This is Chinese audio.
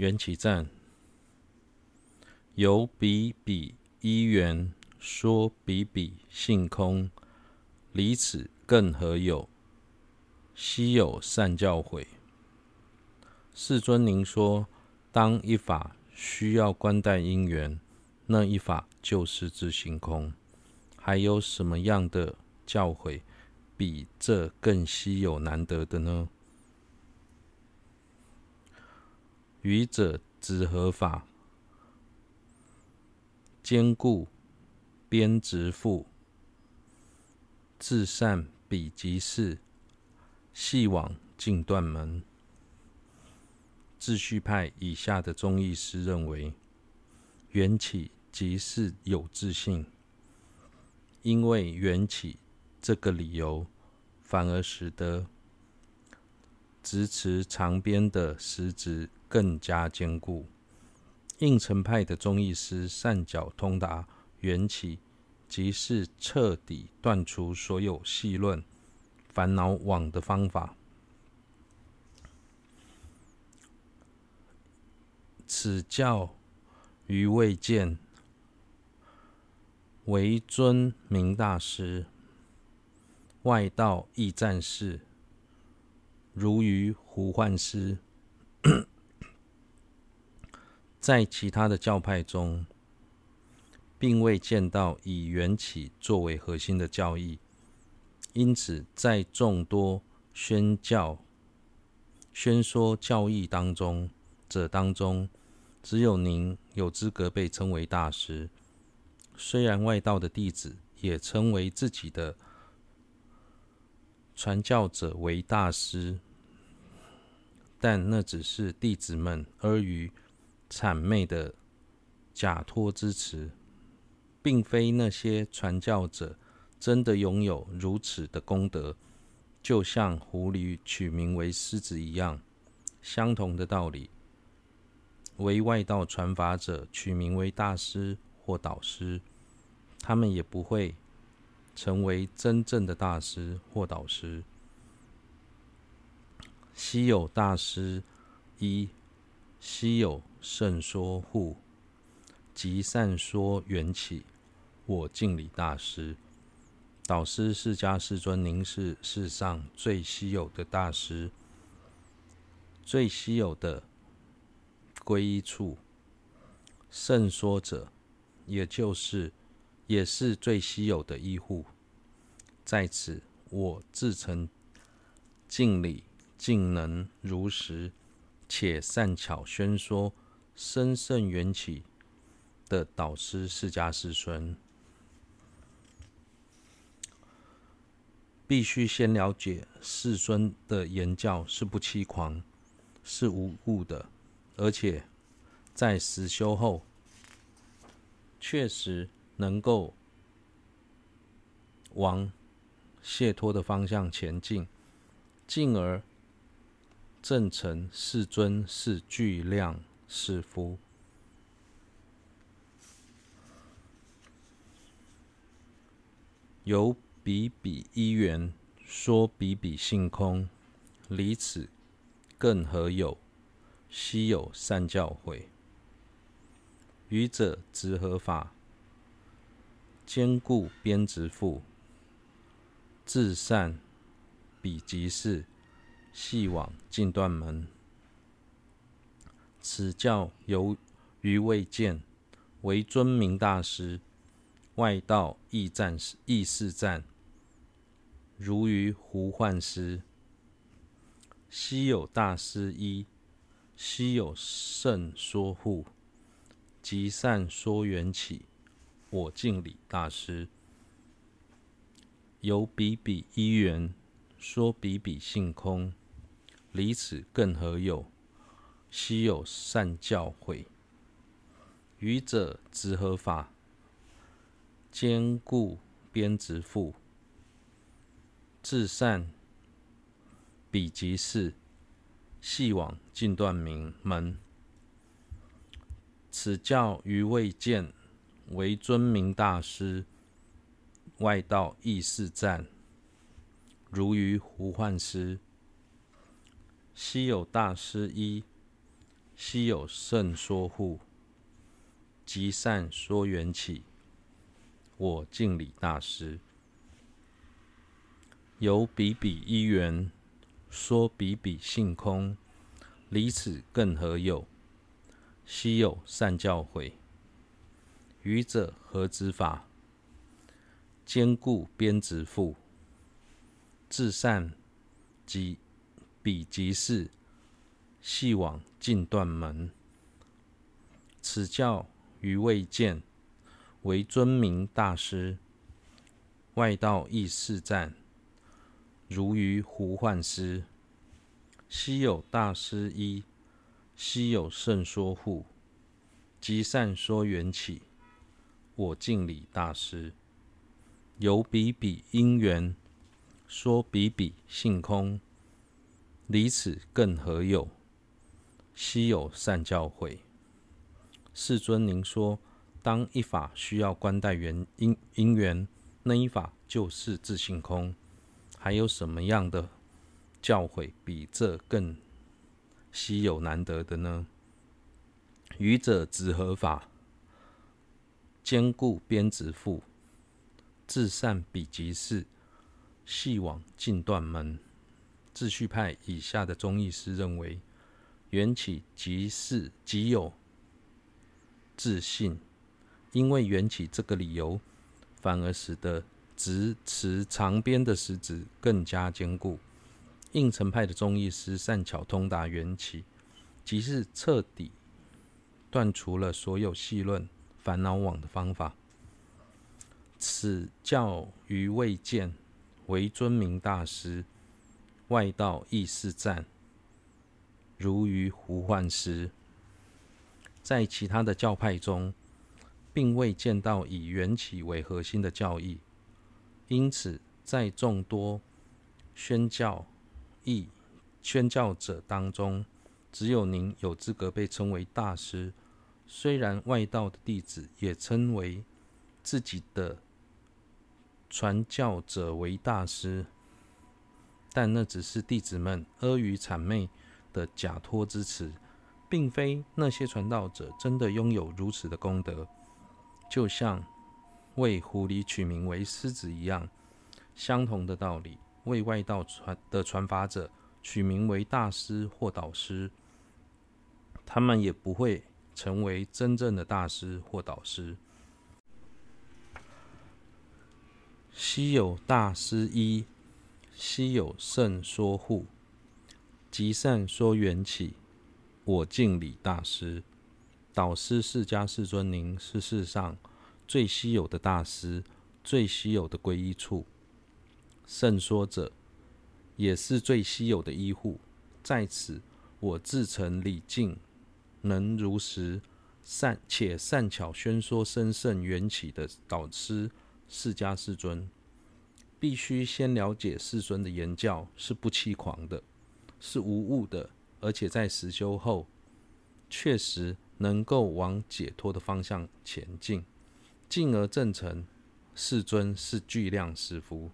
缘起赞，由彼彼依缘说比比性空，离此更何有？希有善教诲。世尊，您说，当一法需要观待因缘，那一法就是自性空，还有什么样的教诲比这更稀有难得的呢？愚者执合法？坚固边执缚，自善彼即是，系往尽断门。秩序派以下的宗义师认为，缘起即是有自性，因为缘起这个理由，反而使得执持长边的实质更加坚固。应成派的宗义师善巧通达，缘起即是彻底断除所有系论烦恼网的方法。此教余未见，惟尊明大师，外道亦赞是，如于胡幻师。在其他的教派中，并未见到以缘起作为核心的教义，因此在众多宣教、宣说教义当中者当中，只有您有资格被称为大师，虽然外道的弟子也称为自己的传教者为大师，但那只是弟子们阿谀谄媚的假托之词，并非那些传教者真的拥有如此的功德，就像狐狸取名为狮子一样，相同的道理。为外道传法者取名为大师或导师，他们也不会成为真正的大师或导师。稀有大师一，稀有胜说护，即善说缘起。我敬礼大师，导师释迦世尊，您是世上最稀有的大师，最稀有的。皈依处，胜说者，也就是也是最稀有的依护。在此，我自诚敬礼，竟能如实且善巧宣说深胜缘起的导师释迦世尊。必须先了解，世尊的言教是不欺狂，是无误的。而且，在实修后，确实能够往解脱的方向前进，进而正成世尊是巨量是夫。由彼彼依缘说比比性空，离此更何有？希有善教诲。愚者执何法？坚固边执缚，自善彼即是，系往尽断门。此教犹余未见，为尊明大师，外道亦赞亦是赞，如于胡幻师。昔有大师一。昔有圣说护，即善说缘起。我敬礼大师，有彼彼依缘说彼彼性空，离此更何有？希有善教诲。愚者执何法？坚固边执缚，自善彼即是。系网尽断门，此教余未见，惟尊明大师，外道亦是赞，如余胡幻师。希有大师一，希有甚说护，极善说缘起，我敬礼大师。由彼彼因缘，说比比性空，离此更何有？希有善教诲，愚者何知法？坚固边执缚，至善即彼即是，系往尽断门。此教余未见，惟尊名大师，外道亦是赞，如余胡幻师。昔有大师一，昔有甚说护，极善说缘起，我敬礼大师。有比比因缘，说比比性空，离此更何有？稀有善教诲。世尊，您说，当一法需要观待缘因因缘，那一法就是自性空，还有什么样的教诲比这更稀有难得的呢？愚者执合法？坚固边执缚。至善彼即是，系往尽断门。自序派以下的宗义师认为，缘起即是即有自性，因为缘起这个理由，反而使得执持长边的实质更加坚固。应承派的宗义师善巧通达缘起，即是彻底断除了所有戏论烦恼网的方法。此教余未见，惟尊名大师，外道亦是赞，如余胡幻师。在其他的教派中，并未见到以缘起为核心的教义，因此在众多宣教义宣教者当中，只有您有资格被称为大师。虽然外道的弟子也称为自己的。传教者为大师，但那只是弟子们阿谀谄媚的假托之词，并非那些传道者真的拥有如此的功德。就像为狐狸取名为狮子一样，相同的道理，为外道传的传法者取名为大师或导师，他们也不会成为真正的大师或导师。稀有大师一，稀有甚说护，极善说缘起，我敬礼大师。导师释迦世尊，您是世上最稀有的大师，最稀有的皈依处。甚说者，也是最稀有的依护。在此，我自诚礼敬，能如实善且善巧宣说深胜缘起的导师。释迦世尊必须先了解世尊的言教是不欺狂的，是无误的，而且在实修后确实能够往解脱的方向前进，进而证成世尊是巨量师父。